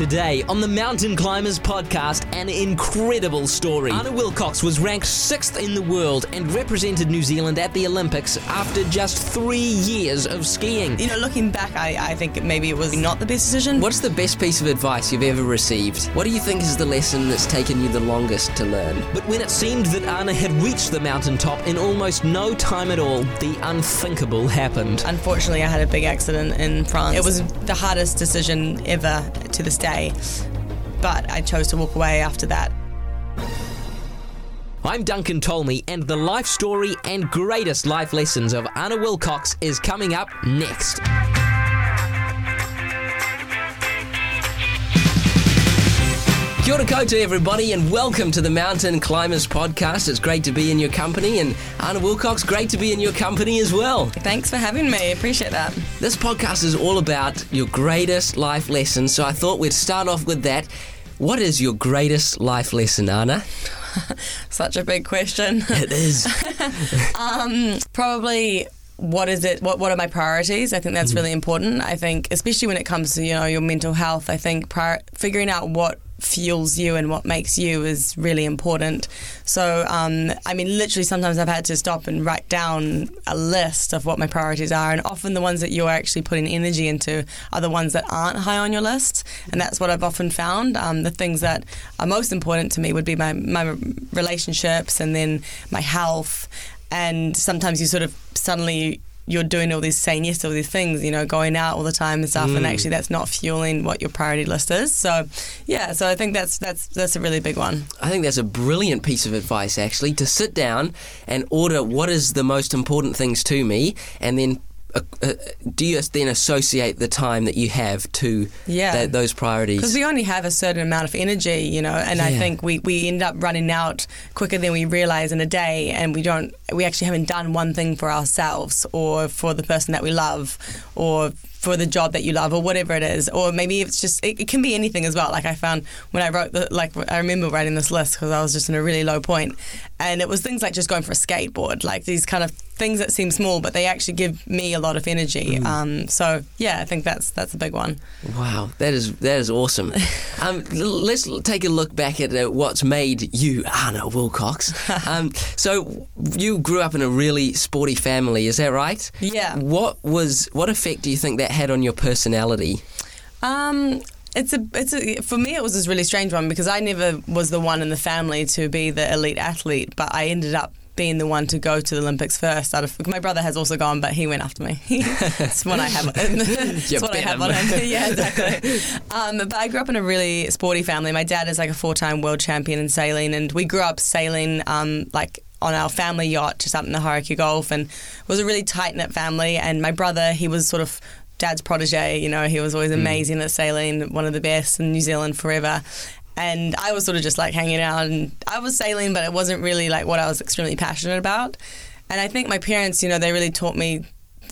Today on the Mountain Climbers podcast, an incredible story. Anna Willcox was ranked sixth in the world and represented New Zealand at the Olympics after just three years of skiing. You know, looking back, I, I think maybe it was not the best decision. What's the best piece of advice you've ever received? What do you think is the lesson that's taken you the longest to learn? But when it seemed that Anna had reached the mountaintop in almost no time at all, the unthinkable happened. Unfortunately, I had a big accident in France. It was the hardest decision ever to this day, but I chose to walk away after that. I'm Duncan Tolmie, and the life story and greatest life lessons of Anna Willcox is coming up next. Kia ora koutou, everybody, and welcome to the Mountain Climbers Podcast. It's great to be in your company, and Anna Willcox, great to be in your company as well. Thanks for having me. Appreciate that. This podcast is all about your greatest life lesson, so I thought we'd start off with that. What is your greatest life lesson, Anna? Such a big question. It is. um, probably what is it what what are my priorities i think that's really important i think especially when it comes to you know your mental health i think prior, figuring out what fuels you and what makes you is really important. So um, i mean literally sometimes i've had to stop and write down a list of what my priorities are and often the ones that you're actually putting energy into are the ones that aren't high on your list and that's what i've often found. Um, the things that are most important to me would be my, my relationships and then my health and sometimes you sort of suddenly you're doing all these saying yes to all these things, you know, going out all the time and stuff, mm. and actually that's not fueling what your priority list is. So, yeah, so I think that's that's that's a really big one. I think that's a brilliant piece of advice, actually, to sit down and order what is the most important things to me, and then uh, uh, do you then associate the time that you have to yeah. th- those priorities? Because we only have a certain amount of energy, you know, and yeah. I think we, we end up running out quicker than we realize in a day, and we don't we actually haven't done one thing for ourselves or for the person that we love or for the job that you love or whatever it is or maybe it's just it, it can be anything as well. Like i found when i wrote the like i remember writing this list because i was just in a really low point and it was things like just going for a skateboard like these kind of things that seem small but they actually give me a lot of energy. Mm. um, so yeah i think that's that's a big one. Wow that is that is awesome. Um, let's take a look back at uh, what's made you anna willcox. Um, so you grew up in a really sporty family is that right? Yeah. What was what effect do you think that had on your personality? Um, it's a it's a for me it was this really strange one because I never was the one in the family to be the elite athlete, but I ended up being the one to go to the Olympics first. Out of my brother has also gone, but he went after me. That's what I have. That's what I have on him. yeah, exactly. Um, but I grew up in a really sporty family. My dad is like a four-time world champion in sailing, and we grew up sailing um, like on our family yacht just up in the Hauraki Gulf, and it was a really tight knit family. And my brother, he was sort of dad's protege. You know, he was always hmm. amazing mm. at sailing, one of the best in New Zealand forever. And I was sort of just like hanging out, and I was sailing, but it wasn't really like what I was extremely passionate about. And I think my parents, you know, they really taught me.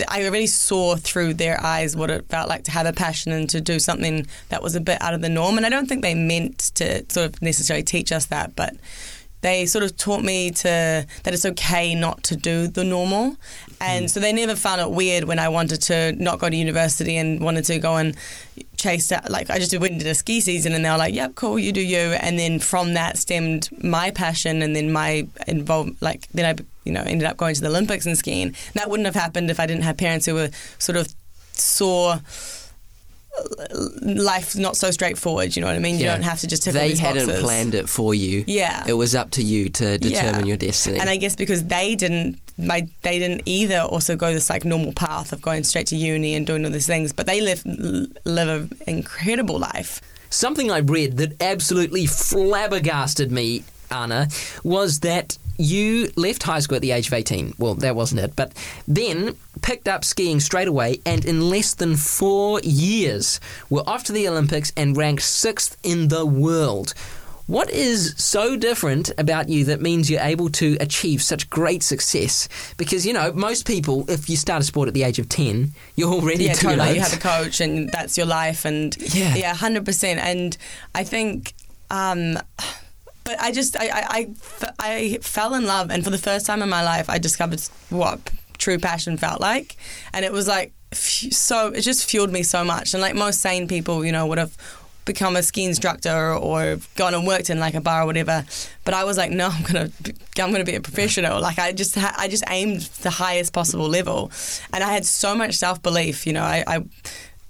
I really saw through their eyes what it felt like to have a passion and to do something that was a bit out of the norm. And I don't think they meant to sort of necessarily teach us that, but they sort of taught me to that it's okay not to do the normal. And mm. so they never found it weird when I wanted to not go to university and wanted to go and chase that like I just went into a ski season and they were like yep cool you do you. And then from that stemmed my passion and then my involved like then I you know ended up going to the Olympics and skiing. And that wouldn't have happened if I didn't have parents who were sort of saw life's not so straightforward. You know what I mean? You don't have to just tick They all hadn't boxes. planned it for you. Yeah, it was up to you to determine yeah. your destiny. And I guess because they didn't, my they didn't either also go this like normal path of going straight to uni and doing all these things, but they live live an incredible life. Something I read that absolutely flabbergasted me, Anna, was that you left high school at the age of 18. Well, that wasn't it. But then picked up skiing straight away and in less than four years were off to the Olympics and ranked sixth in the world. What is so different about you that means you're able to achieve such great success? Because, you know, most people, if you start a sport at the age of 10, you're already yeah, too totally. late. You have a coach and that's your life. And yeah, yeah 100%. And I think. Um, but I just I, I, I fell in love, and for the first time in my life, I discovered what true passion felt like, and it was like so it just fueled me so much. And like most sane people, you know, would have become a ski instructor or gone and worked in like a bar or whatever. But I was like, no, I'm gonna I'm gonna be a professional. Like I just ha- I just aimed the highest possible level, and I had so much self belief. You know, I, I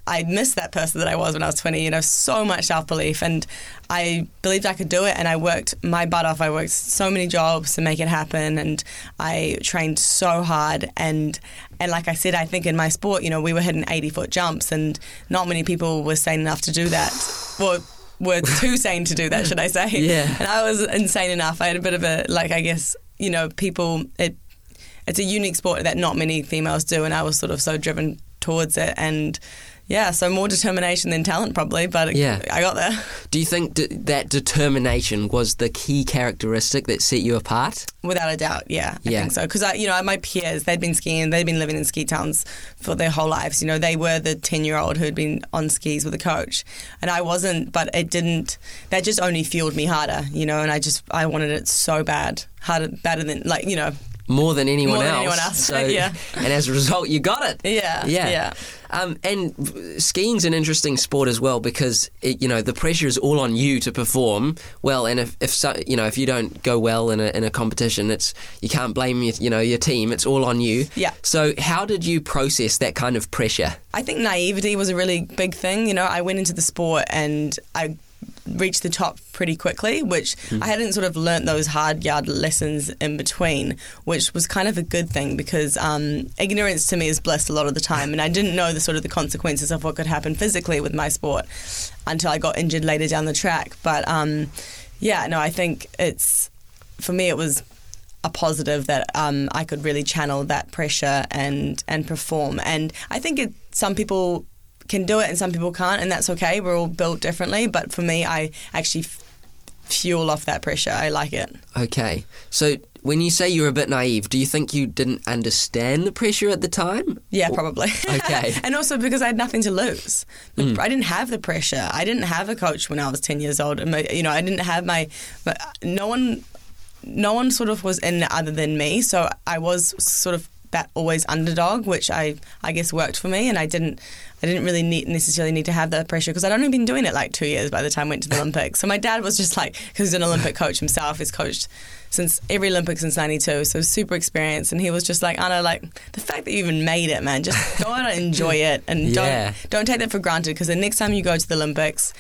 I missed that person that I was when I was 20. You know, so much self belief, and I believed I could do it. And I worked my butt off. I worked so many jobs to make it happen, and I trained so hard. And and like I said, I think in my sport, you know, we were hitting 80 foot jumps, and not many people were sane enough to do that. Well. Were too sane to do that, should I say? Yeah. And I was insane enough. I had a bit of a like, I guess, you know, people. It it's a unique sport that not many females do, and I was sort of so driven towards it. And yeah, so more determination than talent, probably, but Yeah. I got there Do you think d- that determination was the key characteristic that set you apart? without a doubt. Yeah, I Yeah. think so. Because I, you know, my peers, they'd been skiing, they'd been living in ski towns for their whole lives. You know, they were the ten-year-old who'd been on skis with a coach, and I wasn't. But it didn't. That just only fueled me harder. You know, and I just I wanted it so bad, harder, better than like you know. More than anyone More than else. anyone else, So, yeah. And as a result, you got it. Yeah, Yeah. yeah. Um, and skiing's an interesting sport as well because it, you know the pressure is all on you to perform well, and if, if so, you know if you don't go well in a, in a competition, it's you can't blame your, you know your team. It's all on you. Yeah. So how did you process that kind of pressure? I think naivety was a really big thing. You know, I went into the sport and I reached the top pretty quickly, which I hadn't sort of learnt those hard yard lessons in between, which was kind of a good thing because um, ignorance to me is bliss a lot of the time, and I didn't know the sort of the consequences of what could happen physically with my sport until I got injured later down the track. But um, yeah, no, I think it's for me it was a positive that um, I could really channel that pressure and and perform. And I think it, some people can do it and some people can't, and that's okay. We're all built differently. But for me, I actually f- fuel off that pressure. I like it. Okay. So when you say you're a bit naive, do you think you didn't understand the pressure at the time? Yeah, probably. Okay. and also because I had nothing to lose. Mm. I didn't have the pressure. I didn't have a coach when I was 10 years old. And my- You know, I didn't have my, my no one no one sort of was in it other than me. So I was sort of that always underdog, which I I guess worked for me, and I didn't I didn't really need, necessarily need to have that pressure because I'd only been doing it like two years by the time I went to the Olympics. So my dad was just like because he's an Olympic coach himself, he's coached since every Olympics since '92, so super experienced, and he was just like Anna, like the fact that you even made it, man, just go out and enjoy it, and Yeah. don't don't take that for granted because the next time you go to the Olympics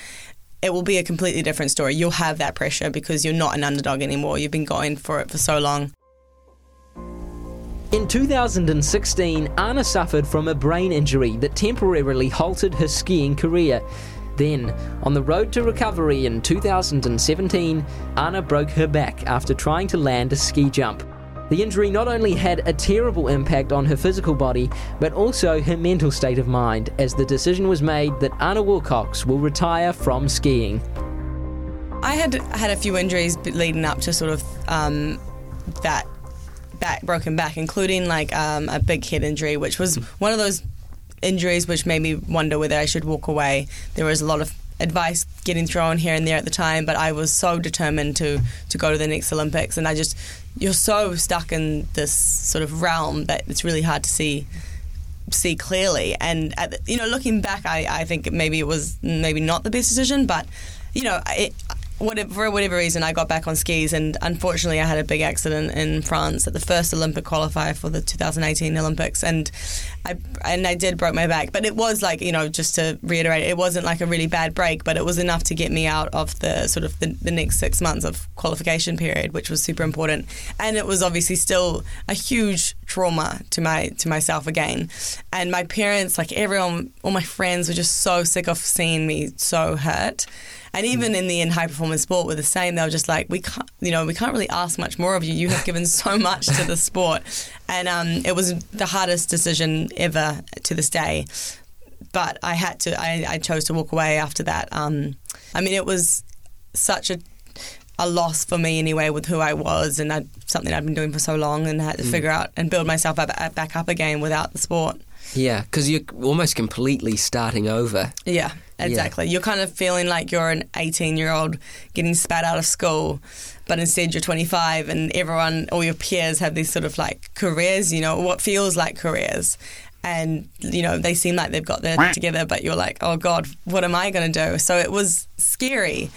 it will be a completely different story. You'll have that pressure because you're not an underdog anymore. You've been going for it for so long. In 2016, Anna suffered from a brain injury that temporarily halted her skiing career. Then, on the road to recovery in 2017, Anna broke her back after trying to land a ski jump. The injury not only had a terrible impact on her physical body, but also her mental state of mind, as the decision was made that Anna Willcox will retire from skiing. I had had a few injuries leading up to sort of um, that back broken back, including like um, a big head injury, which was one of those injuries which made me wonder whether I should walk away. There was a lot of advice getting thrown here and there at the time, but I was so determined to to go to the next Olympics, and I just you're so stuck in this sort of realm that it's really hard to see see clearly. And the, you know, looking back, I, I think maybe it was maybe not the best decision, but you know, it, whatever, for whatever reason, I got back on skis, and unfortunately, I had a big accident in France at the first Olympic qualifier for the 2018 Olympics, and I and I did broke my back, but it was like you know, just to reiterate, it wasn't like a really bad break, but it was enough to get me out of the sort of the, the next six months of qualification period, which was super important, and it was obviously still a huge trauma to my to myself again, and my parents, like everyone, all my friends were just so sick of seeing me so hurt. And mm. even in the in high performance sport were the same. They were just like, we can't, you know, we can't really ask much more of you. You have given so much to the sport, and um, it was the hardest decision ever to this day. But I had to. I, I chose to walk away after that. Um, I mean, it was such a a loss for me anyway with who I was and I'd, something I'd been doing for so long and had to figure out and build myself up, back up again without the sport. Yeah, because you're almost completely starting over. Yeah, exactly. You're kind of feeling like you're an 18 year old getting spat out of school, but instead you're 25 and everyone, all your peers have these sort of like careers, you know, what feels like careers. and you know they seem like they've got their together, but you're like, oh god, what am I going to do? So it was scary,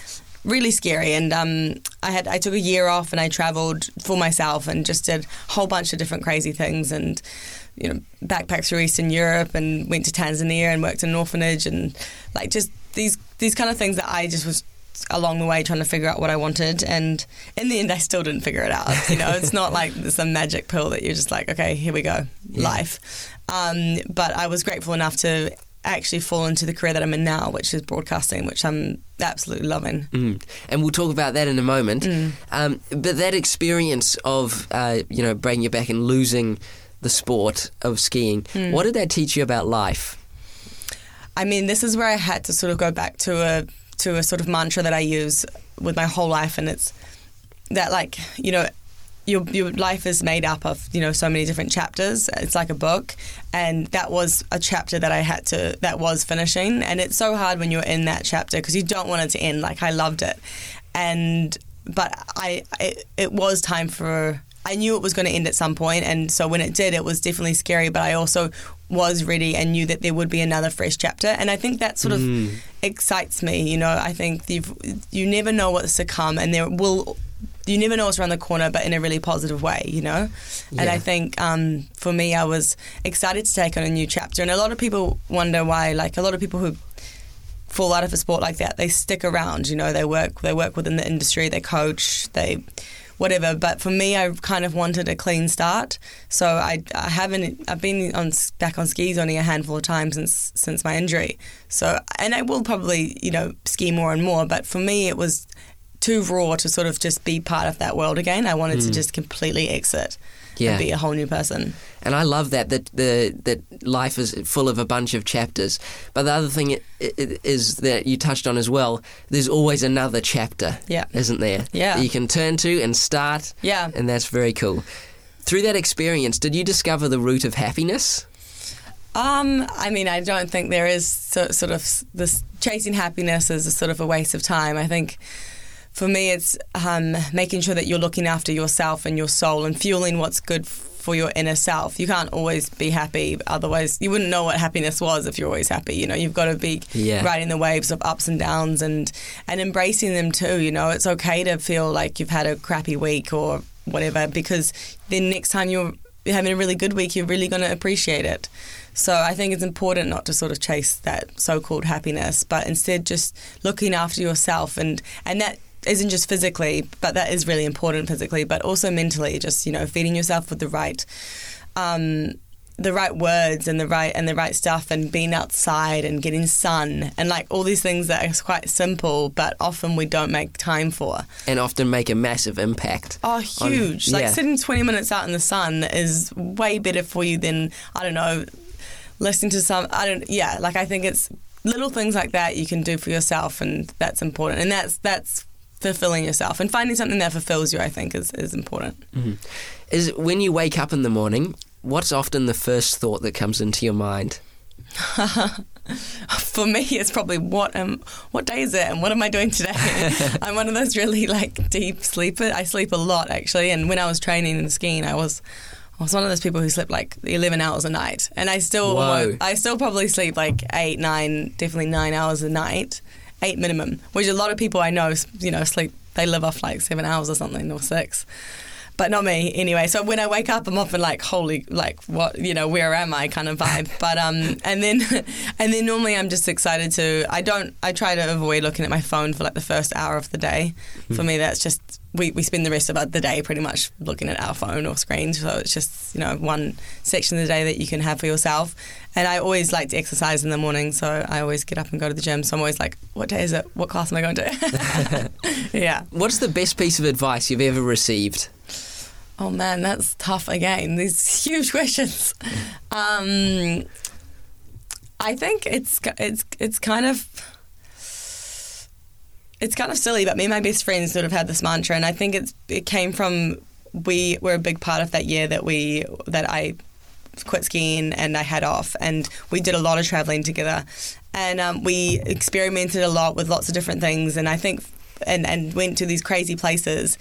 really scary. And um, I had I took a year off and I travelled for myself and just did a whole bunch of different crazy things and you know backpacked through Eastern Europe and went to Tanzania and worked in an orphanage and like just these these kind of things that I just was along the way trying to figure out what I wanted and in the end I still didn't figure it out you know it's not like some magic pill that you're just like okay here we go Yeah. life um, but I was grateful enough to actually fall into the career that I'm in now which is broadcasting which I'm absolutely loving Mm. And we'll talk about that in a moment. Mm. Um, but that experience of, uh, you know, breaking your back and losing the sport of skiing, Mm. what did that teach you about life? I mean, this is where I had to sort of go back to a to a sort of mantra that I use with my whole life, and it's that like you know. Your, your life is made up of you know so many different chapters. It's like a book, and that was a chapter that I had to that was finishing, and it's so hard when you're in that chapter because you don't want it to end. Like I loved it, and but I it, it was time for I knew it was going to end at some point, and so when it did, it was definitely scary. But I also was ready and knew that there would be another fresh chapter, and I think that sort of excites me. You know, I think you've you never know what's to come, and there will. You never know what's around the corner, but in a really positive way, you know. And I think um, for me, I was excited to take on a new chapter. And a lot of people wonder why, like a lot of people who fall out of a sport like that, they stick around. You know, they work they work within the industry, they coach, they whatever. But for me, I kind of wanted a clean start, so I, I haven't. I've been on back on skis only a handful of times since since my injury. So and I will probably you know ski more and more. But for me, it was too raw to sort of just be part of that world again. I wanted to mm. just completely exit Yeah. and be a whole new person. And I love that that the that life is full of a bunch of chapters. But the other thing is that you touched on as well. There's always another chapter, Yeah. isn't there? Yeah. that you can turn to and start. Yeah. and that's very cool. Through that experience, did you discover the root of happiness? Um, I mean, I don't think there is so, sort of this chasing happiness is a sort of a waste of time. I think for me, it's um, making sure that you're looking after yourself and your soul and fueling what's good for your inner self. You can't always be happy, otherwise you wouldn't know what happiness was if you're always happy. You know, you've got to be Yeah. riding the waves of ups and downs and and embracing them too. You know, it's okay to feel like you've had a crappy week or whatever because then next time you're having a really good week, you're really going to appreciate it. So I think it's important not to sort of chase that so-called happiness, but instead just looking after yourself and and that isn't just physically, but that is really important physically, but also mentally. Just you know, feeding yourself with the right. Um, the right words and the right and the right stuff and being outside and getting sun and like all these things that are quite simple but often we don't make time for. And often make a massive impact. Oh, on- huge! like yeah. sitting twenty minutes out in the sun is way better for you than I don't know, listening to some. I don't. Yeah, like I think it's little things like that you can do for yourself, and that's important. And that's that's fulfilling yourself and finding something that fulfills you. I think is is important. Is when you wake up in the morning, what's often the first thought that comes into your mind? for me, it's probably what um what day is it and what am I doing today? I'm one of those really like deep sleeper. I sleep a lot actually, and when I was training and skiing, I was. I was one of those people who slept like 11 hours a night, and I still, Whoa. I still probably sleep like eight, nine, definitely nine hours a night, eight minimum. Which a lot of people I know, you know, sleep. They live off like seven hours or something, or six but not me anyway. So when I wake up, I'm often like, holy, like what, you know, where am I kind of vibe. But um, and then and then normally I'm just excited to. I don't. I try to avoid looking at my phone for like the first hour of the day. For me, that's just we, we spend the rest of the day pretty much looking at our phone or screens. So it's just you know one section of the day that you can have for yourself. And I always like to exercise in the morning, so I always get up and go to the gym. So I'm always like, what day is it? What class am I going to? yeah. What's the best piece of advice you've ever received? Oh man, that's tough again. These huge questions. Um, I think it's it's it's kind of it's kind of silly, but me and my best friends sort of had this mantra, and I think it's it came from we were a big part of that year that we that I quit skiing and I had off, and we did a lot of traveling together, and um, we experimented a lot with lots of different things, and I think and and went to these crazy places,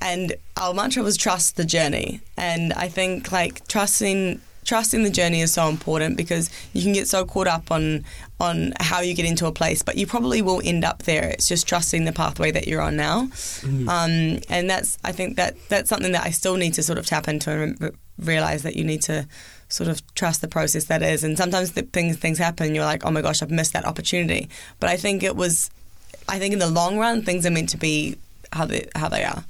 and our mantra was trust the journey, and I think like trusting trusting the journey is so important because you can get so caught up on on how you get into a place, but you probably will end up there. It's just trusting the pathway that you're on now, um, and that's I think that that's something that I still need to sort of tap into and re- realize that you need to sort of trust the process that is. And sometimes things things happen, you're like, oh my gosh, I've missed that opportunity. But I think it was, I think in the long run, things are meant to be how they how they are.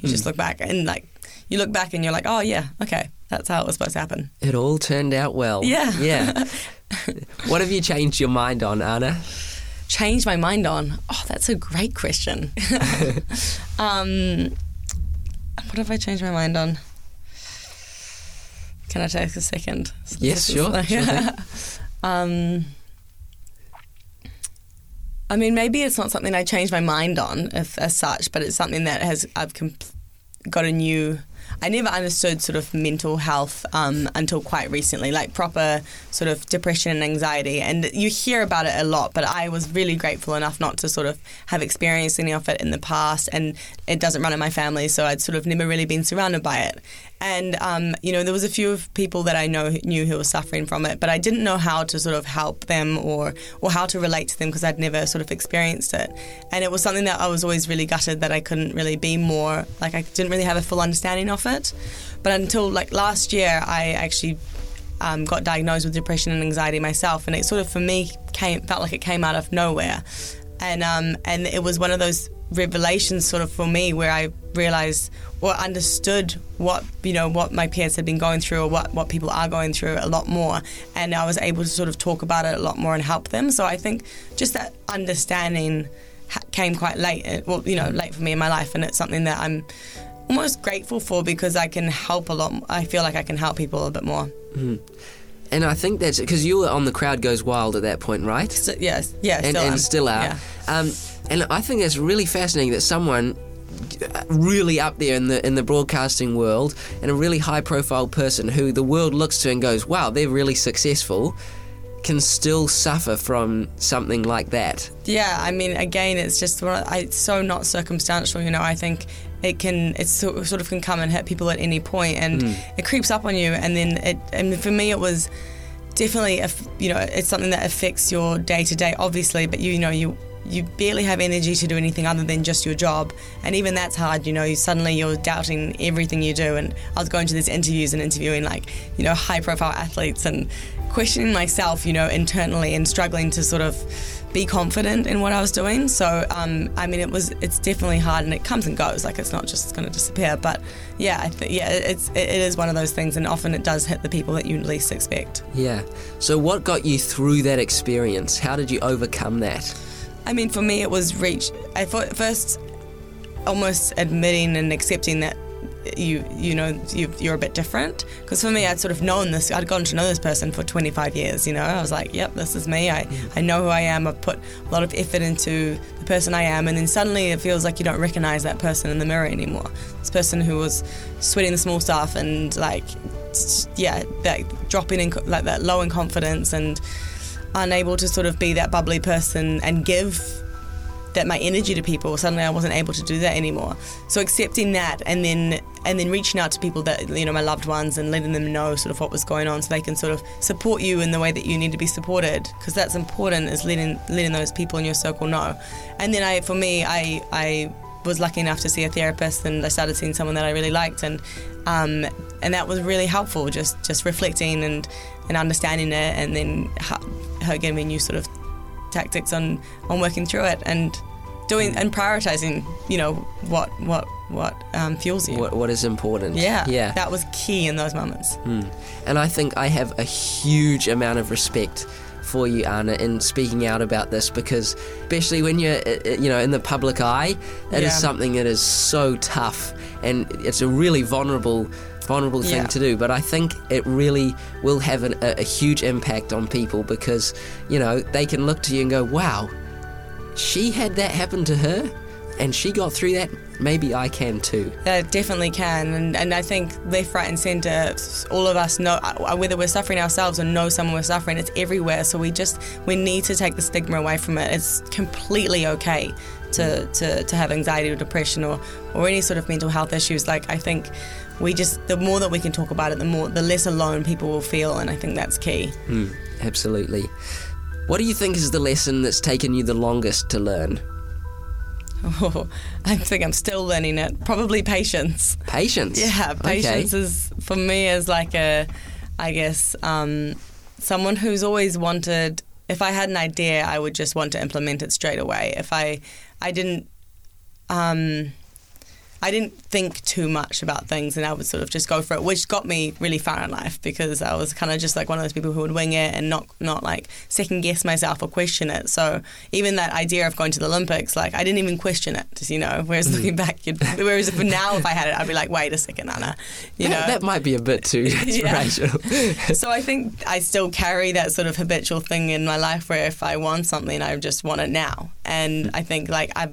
You just look back and like you look back and you're like, oh yeah, okay, that's how it was supposed to happen. It all turned out well. Yeah. Yeah. what have you changed your mind on, Anna? Changed my mind on? Oh, that's a great question. um, what have I changed my mind on? Can I take a second? Yes, sure, sure um, I mean, maybe it's not something I changed my mind on if, as such, but it's something that has I've comp- got a new. I never understood sort of mental health um, until quite recently, like proper sort of depression and anxiety. And you hear about it a lot, but I was really grateful enough not to sort of have experienced any of it in the past. And it doesn't run in my family, so I'd sort of never really been surrounded by it. And um, you know, there was a few of people that I know knew who were suffering from it, but I didn't know how to sort of help them or or how to relate to them because I'd never sort of experienced it. And it was something that I was always really gutted that I couldn't really be more like I didn't really have a full understanding of it. But until like last year, I actually um, got diagnosed with depression and anxiety myself, and it sort of for me came felt like it came out of nowhere, and um, and it was one of those revelations sort of for me where I realized or understood what you know what my peers had been going through or what what people are going through a lot more. And I was able to sort of talk about it a lot more and help them. So I think just that understanding came quite late well you know late for me in my life and it's something that I'm almost grateful for because I can help a lot I feel like I can help people a bit more And I think that's because you were on the crowd goes wild at that point, right? so, yes yeah and, still and still are. yeah. Um, and I think that's really fascinating that someone really up there in the in the broadcasting world and a really high profile person who the world looks to and goes, "Wow, they're really successful." Can still suffer from something like that. Yeah, I mean, again, it's just I- it's so not circumstantial. You know, I think it can it sort sort of can come and hit people at any point, and hmm. it creeps up on you. And then it, and for me, it was definitely a you know it's something that affects your day to day, obviously. But you, you know you. You barely have energy to do anything other than just your job, and even that's hard. You know, you suddenly you're doubting everything you do. And I was going to these interviews and interviewing like, you know, high-profile athletes, and questioning myself, you know, internally and struggling to sort of be confident in what I was doing. So, um, I mean, it was it's definitely hard, and it comes and goes. Like it's not just going to disappear. But yeah, I th- yeah, it's it, it is one of those things, and often it does hit the people that you least expect. Yeah. So, what got you through that experience? How did you overcome that? I mean, for me, it was reach. I thought first, almost admitting and accepting that you you know you, you're a bit different. Because for me, I'd sort of known this. I'd gotten to know this person for 25 years. You know, I was like, yep, this is me. I I know who I am. I've put a lot of effort into the person I am, and then suddenly it feels like you don't recognize that person in the mirror anymore. This person who was sweating the small stuff and like, yeah, that dropping in like that low in confidence and unable to sort of be that bubbly person and give that my energy to people suddenly I wasn't able to do that anymore. So accepting that and then and then reaching out to people that you know my loved ones and letting them know sort of what was going on so they can sort of support you in the way that you need to be supported. Because that's important is letting letting those people in your circle know. And then I for me I I was lucky enough to see a therapist and I started seeing someone that I really liked and um, and that was really helpful just just reflecting and and understanding it and then her, giving me new sort of tactics on on working through it and doing and prioritizing you know what what what um, fuels you What, what is important? yeah Yeah. that was key in those moments And I think I have a huge amount of respect for you, Anna, in speaking out about this because, especially when you're, uh, uh, you know, in the public eye, it is Yeah. something that is so tough and it's a really vulnerable, vulnerable thing Yeah. to do. But I think it really will have an, a, a huge impact on people because, you know, they can look to you and go, "Wow, she had that happen to her." and she got through that, maybe I can too. Yeah, definitely can, and and I think left, right, and centre, all of us know uh, whether we're suffering ourselves or know someone we're suffering. It's everywhere, so we just we need to take the stigma away from it. It's completely okay to to, to have anxiety or depression or or any sort of mental health issues. Like I think we just the more that we can talk about it, the more the less alone people will feel, and I think that's key. Mm, absolutely. What do you think is the lesson that's taken you the longest to learn? Oh, I think I'm still learning it. Probably patience. Patience. Yeah, patience okay. is for me is like a, I guess, um, someone who's always wanted. If I had an idea, I would just want to implement it straight away. If I, I didn't. Um, I didn't think too much about things and I would sort of just go for it, which got me really far in life because I was kind of just like one of those people who would wing it and not not like second guess myself or question it. So even that idea of going to the Olympics, like I didn't even question it, just, you know. Whereas mm. looking back, whereas if now if I had it, I'd be like, wait a second, Anna, you know. That, might be a bit too inspirational. so I think I still carry that sort of habitual thing in my life where if I want something, I just want it now. And I think like I've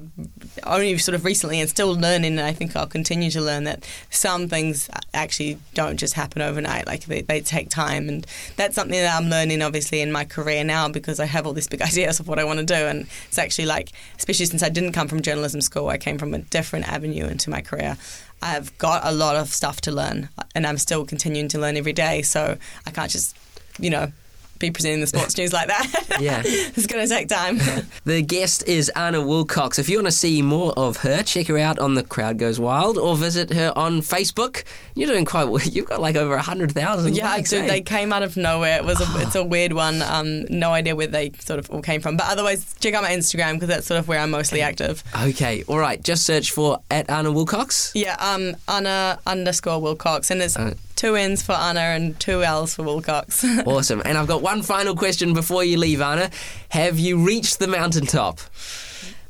only sort of recently and still learning, and I think I'll continue to learn that some things actually don't just happen overnight. Like they, they take time, and that's something that I'm learning obviously in my career now because I have all these big ideas of what I want to do, and it's actually like, especially since I didn't come from journalism school, I came from a different avenue into my career. I've got a lot of stuff to learn, and I'm still continuing to learn every day. So I can't just, you know, be presenting the sports news like that. Yeah. it's going to take time. the guest is Anna Willcox. If you want to see more of her, check her out on The Crowd Goes Wild or visit her on Facebook. You're doing quite well. You've got like over 100,000 Yeah, likes, dude, eh? they came out of nowhere. It was a, it's a weird one. Um, no idea where they sort of all came from. But otherwise, check out my Instagram because that's sort of where I'm mostly active. Okay, all right. Just search for at Anna Willcox. Yeah, um, Anna underscore Willcox. And it's... Uh, two N's for Anna and two L's for Willcox. awesome. And I've got one final question before you leave, Anna. Have you reached the mountaintop?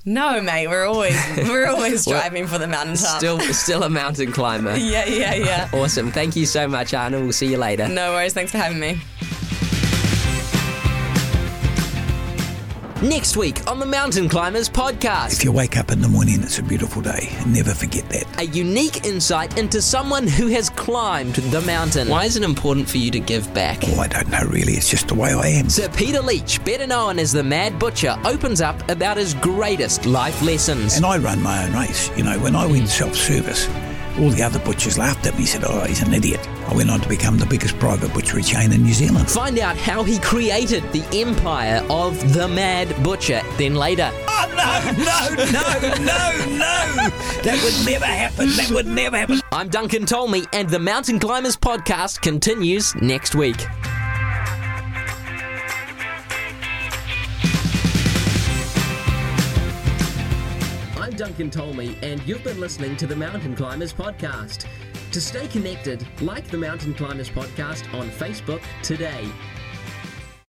No, mate. We're always we're always driving for the mountaintop. Still, still a mountain climber. yeah, yeah, yeah. Awesome. Thank you so much, Anna. We'll see you later. No worries. Thanks for having me. Next week on the Mountain Climbers podcast. If you wake up in the morning, it's a beautiful day. Never forget that. A unique insight into someone who has climbed the mountain. Why is it important for you to give back? Oh, I don't know really. It's just the way I am. Sir Peter Leitch, better known as the Mad Butcher, opens up about his greatest life lessons. And I run my own race. You know, when I went hmm. self service, all the other butchers laughed at me, He said, Oh, he's an idiot. I went on to become the biggest private butchery chain in New Zealand. Find out how he created the empire of the Mad Butcher. Then later. Oh, no, no, no, no, no. That would never happen. That would never happen. I'm Duncan Tolmie, and the Mountain Climbers podcast continues next week. Duncan Tolmie, and you've been listening to the Mountain Climbers Podcast. To stay connected, like the Mountain Climbers Podcast on Facebook today.